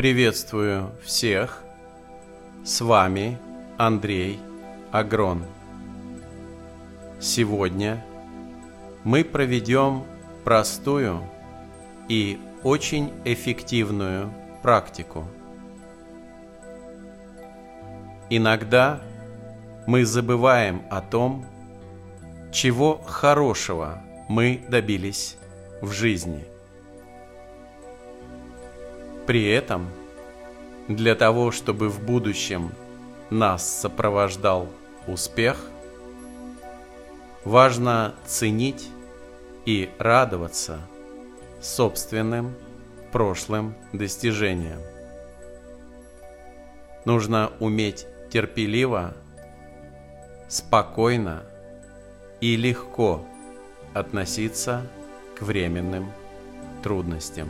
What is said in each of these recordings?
Приветствую всех. С вами Андрей Агрон. Сегодня мы проведем простую и очень эффективную практику. Иногда мы забываем о том, чего хорошего мы добились в жизни. При этом, для того, чтобы в будущем нас сопровождал успех, важно ценить и радоваться собственным прошлым достижениям. Нужно уметь терпеливо, спокойно и легко относиться к временным трудностям.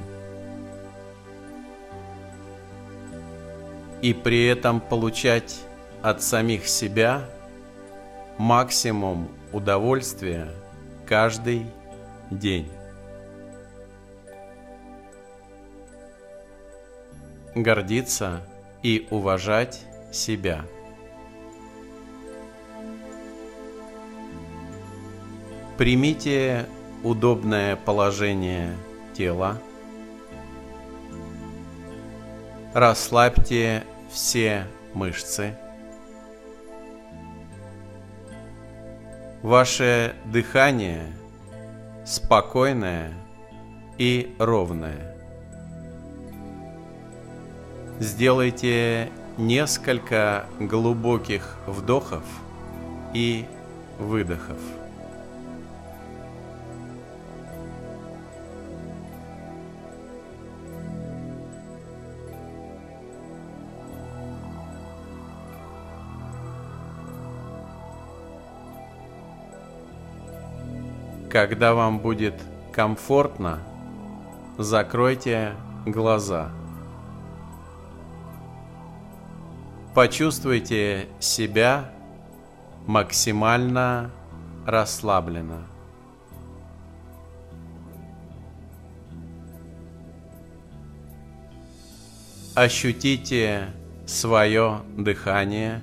И при этом получать от самих себя максимум удовольствия каждый день. Гордиться и уважать себя. Примите удобное положение тела. Расслабьте все мышцы. Ваше дыхание спокойное и ровное. Сделайте несколько глубоких вдохов и выдохов. Когда вам будет комфортно, закройте глаза. Почувствуйте себя максимально расслабленно. Ощутите свое дыхание.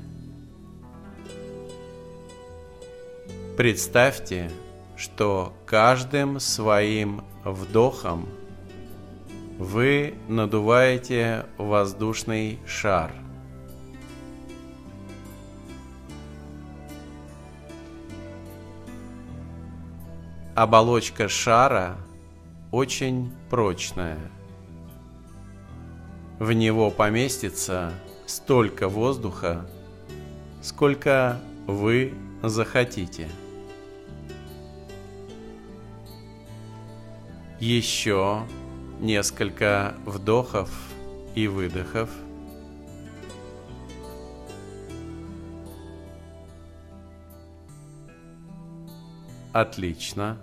Представьте, что каждым своим вдохом вы надуваете воздушный шар. Оболочка шара очень прочная. В него поместится столько воздуха, сколько вы захотите. Еще несколько вдохов и выдохов. Отлично.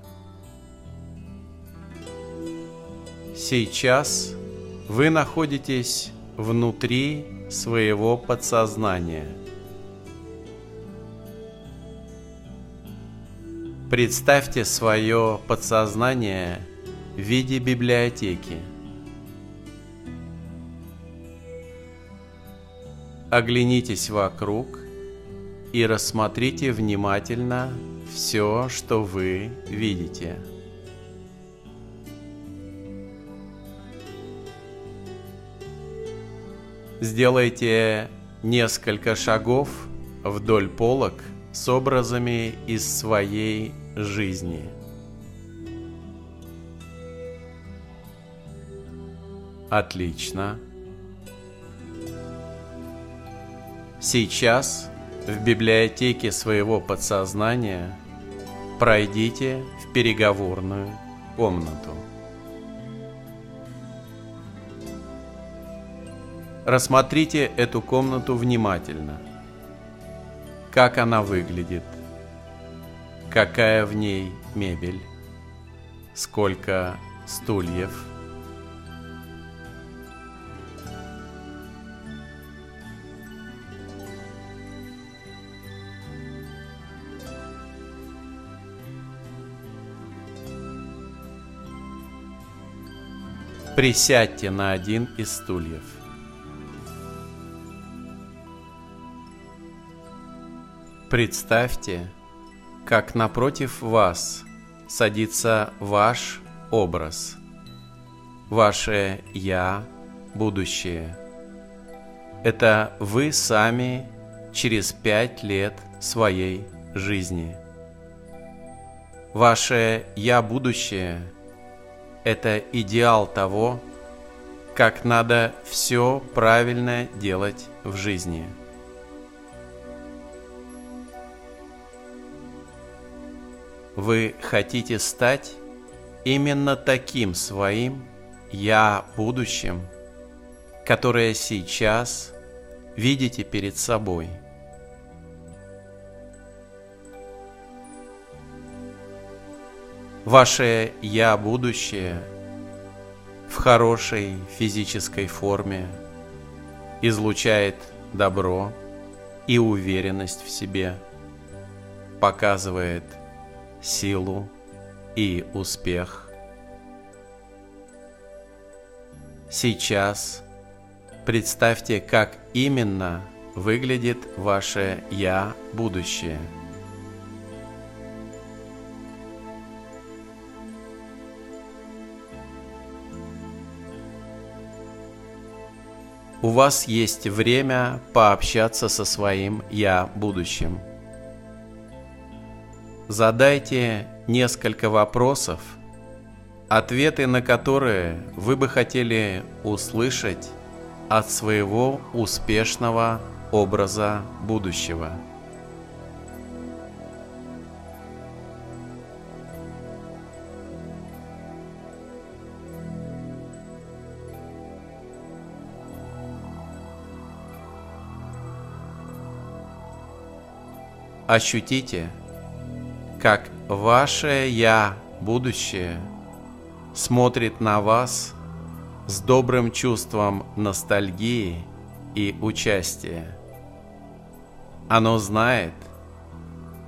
Сейчас вы находитесь внутри своего подсознания. Представьте свое подсознание – в виде библиотеки. Оглянитесь вокруг и рассмотрите внимательно все, что вы видите. Сделайте несколько шагов вдоль полок с образами из своей жизни – Отлично. Сейчас в библиотеке своего подсознания пройдите в переговорную комнату. Рассмотрите эту комнату внимательно. Как она выглядит? Какая в ней мебель? Сколько стульев? Присядьте на один из стульев. Представьте, как напротив вас садится ваш образ, ваше «я», будущее. Это вы сами через пять лет своей жизни. Ваше «я» будущее – это идеал того, как надо все правильно делать в жизни. Вы хотите стать именно таким своим «Я» будущим, которое сейчас видите перед собой – Ваше «Я» будущее в хорошей физической форме излучает добро и уверенность в себе, показывает силу и успех. Сейчас представьте, как именно выглядит ваше «Я» будущее – у вас есть время пообщаться со своим «Я» будущим. Задайте несколько вопросов, ответы на которые вы бы хотели услышать от своего успешного образа будущего – ощутите, как ваше «Я» будущее смотрит на вас с добрым чувством ностальгии и участия. Оно знает,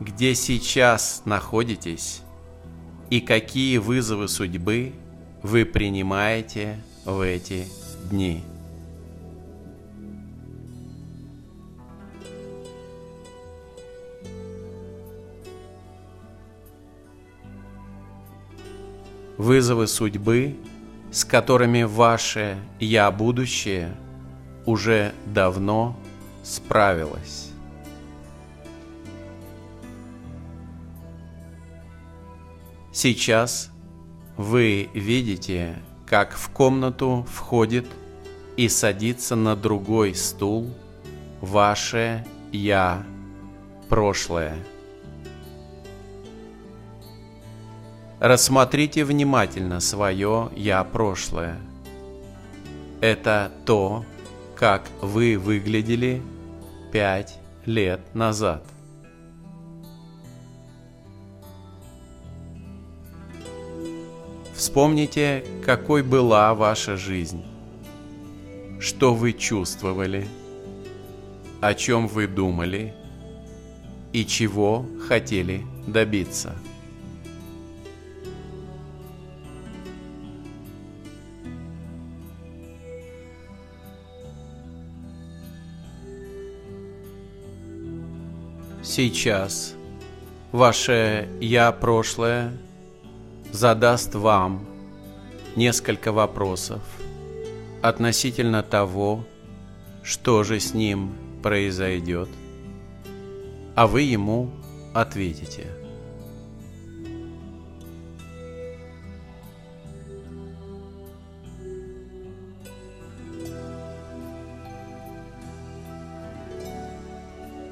где сейчас находитесь и какие вызовы судьбы вы принимаете в эти дни. Вызовы судьбы, с которыми ваше «Я будущее» уже давно справилось. Сейчас вы видите, как в комнату входит и садится на другой стул ваше «Я» прошлое – Рассмотрите внимательно свое «я» прошлое. Это то, как вы выглядели пять лет назад. Вспомните, какой была ваша жизнь, что вы чувствовали, о чем вы думали и чего хотели добиться – Сейчас ваше «Я» прошлое задаст вам несколько вопросов относительно того, что же с ним произойдет, а вы ему ответите.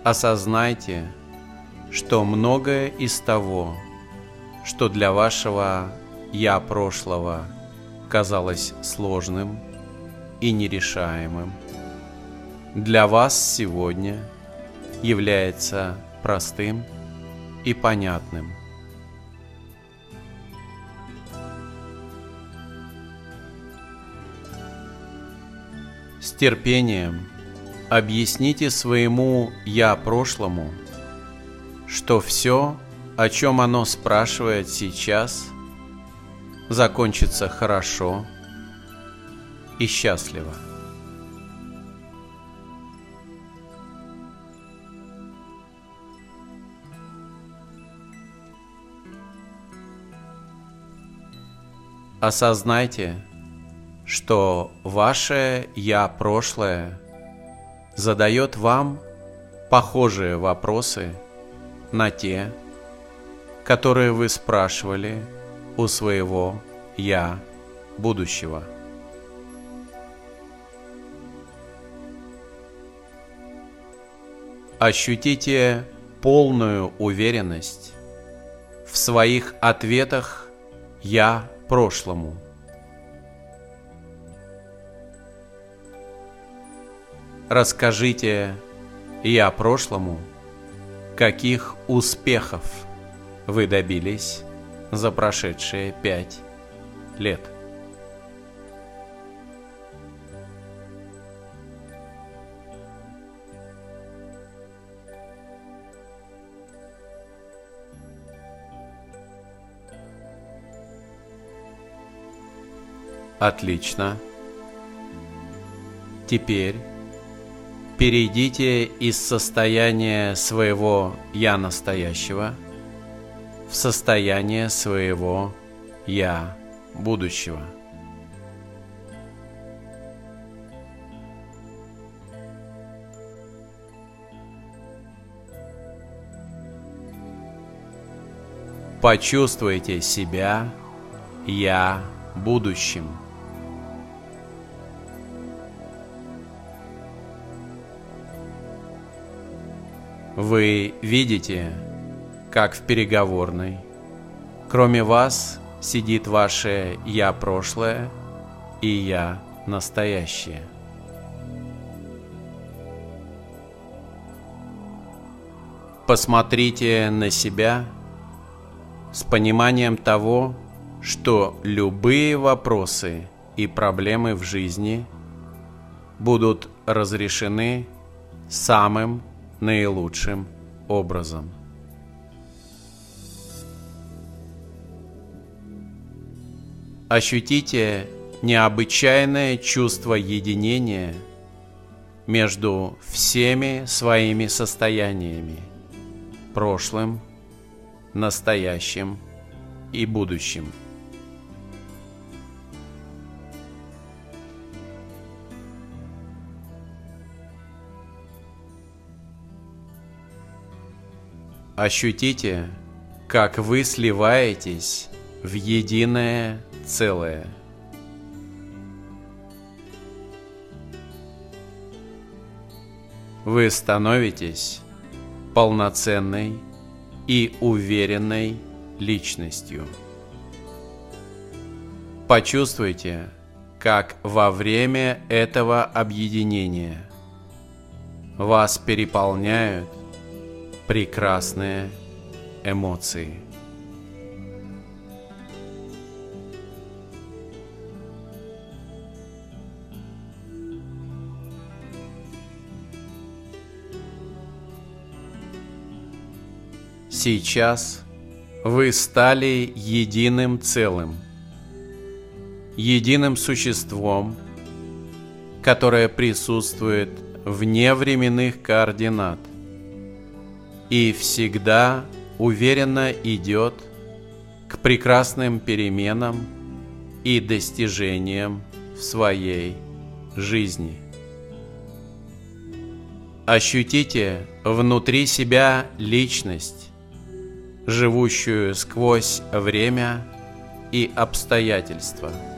Осознайте, что многое из того, что для вашего «я» прошлого казалось сложным и нерешаемым, для вас сегодня является простым и понятным. С терпением – объясните своему «я» прошлому, что все, о чем оно спрашивает сейчас, закончится хорошо и счастливо. Осознайте, что ваше «я» прошлое – задает вам похожие вопросы на те, которые вы спрашивали у своего «я» будущего. Ощутите полную уверенность в своих ответах «я» прошлому. Расскажите «я» прошлому, каких успехов вы добились за прошедшие пять лет. Отлично. Теперь перейдите из состояния своего «я настоящего» в состояние своего «я будущего». Почувствуйте себя «я будущим». Вы видите, как в переговорной, кроме вас сидит ваше «я прошлое» и «я настоящее». Посмотрите на себя с пониманием того, что любые вопросы и проблемы в жизни будут разрешены самым наилучшим образом. Ощутите необычайное чувство единения между всеми своими состояниями – прошлым, настоящим и будущим – Ощутите, как вы сливаетесь в единое целое. Вы становитесь полноценной и уверенной личностью. Почувствуйте, как во время этого объединения вас переполняют прекрасные эмоции. Сейчас вы стали единым целым, единым существом, которое присутствует вне временных координат – и всегда уверенно идет к прекрасным переменам и достижениям в своей жизни. Ощутите внутри себя личность, живущую сквозь время и обстоятельства –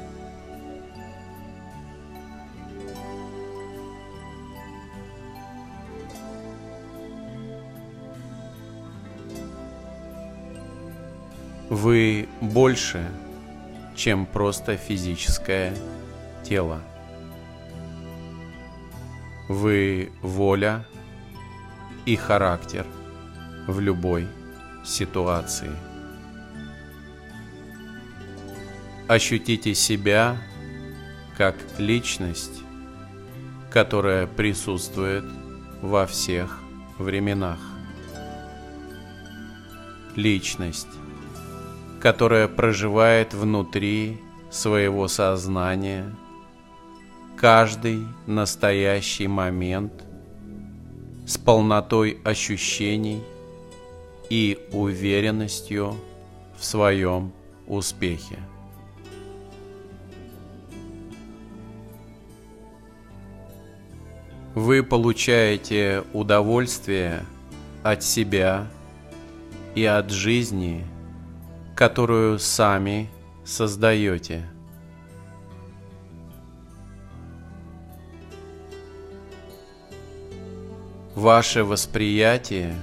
Вы больше, чем просто физическое тело. Вы воля и характер в любой ситуации. Ощутите себя как личность, которая присутствует во всех временах. Личность, которая проживает внутри своего сознания каждый настоящий момент с полнотой ощущений и уверенностью в своем успехе. Вы получаете удовольствие от себя и от жизни – которую сами создаете. Ваше восприятие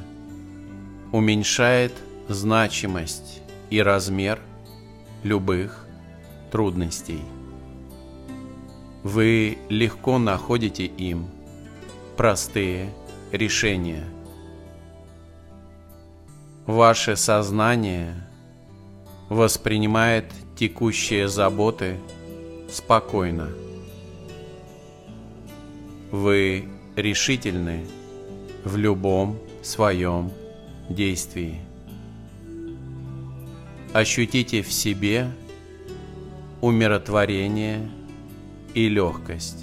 уменьшает значимость и размер любых трудностей. Вы легко находите им простые решения. Ваше сознание воспринимает текущие заботы спокойно. Вы решительны в любом своем действии. Ощутите в себе умиротворение и легкость.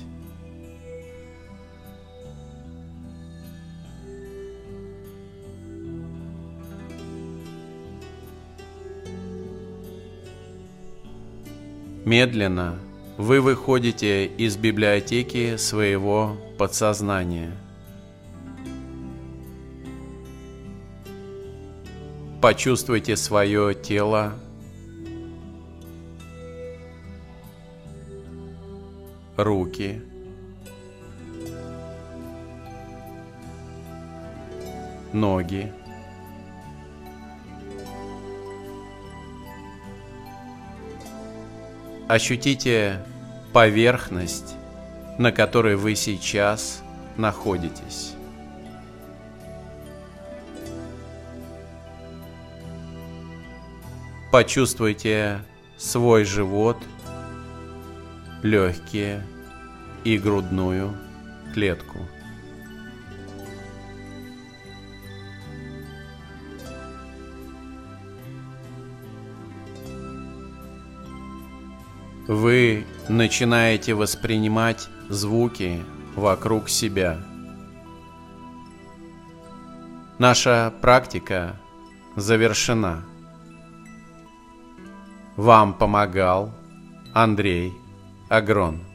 Медленно вы выходите из библиотеки своего подсознания. Почувствуйте свое тело, руки, ноги, Ощутите поверхность, на которой вы сейчас находитесь. Почувствуйте свой живот, легкие и грудную клетку. Вы начинаете воспринимать звуки вокруг себя. Наша практика завершена. Вам помогал Андрей Агрон.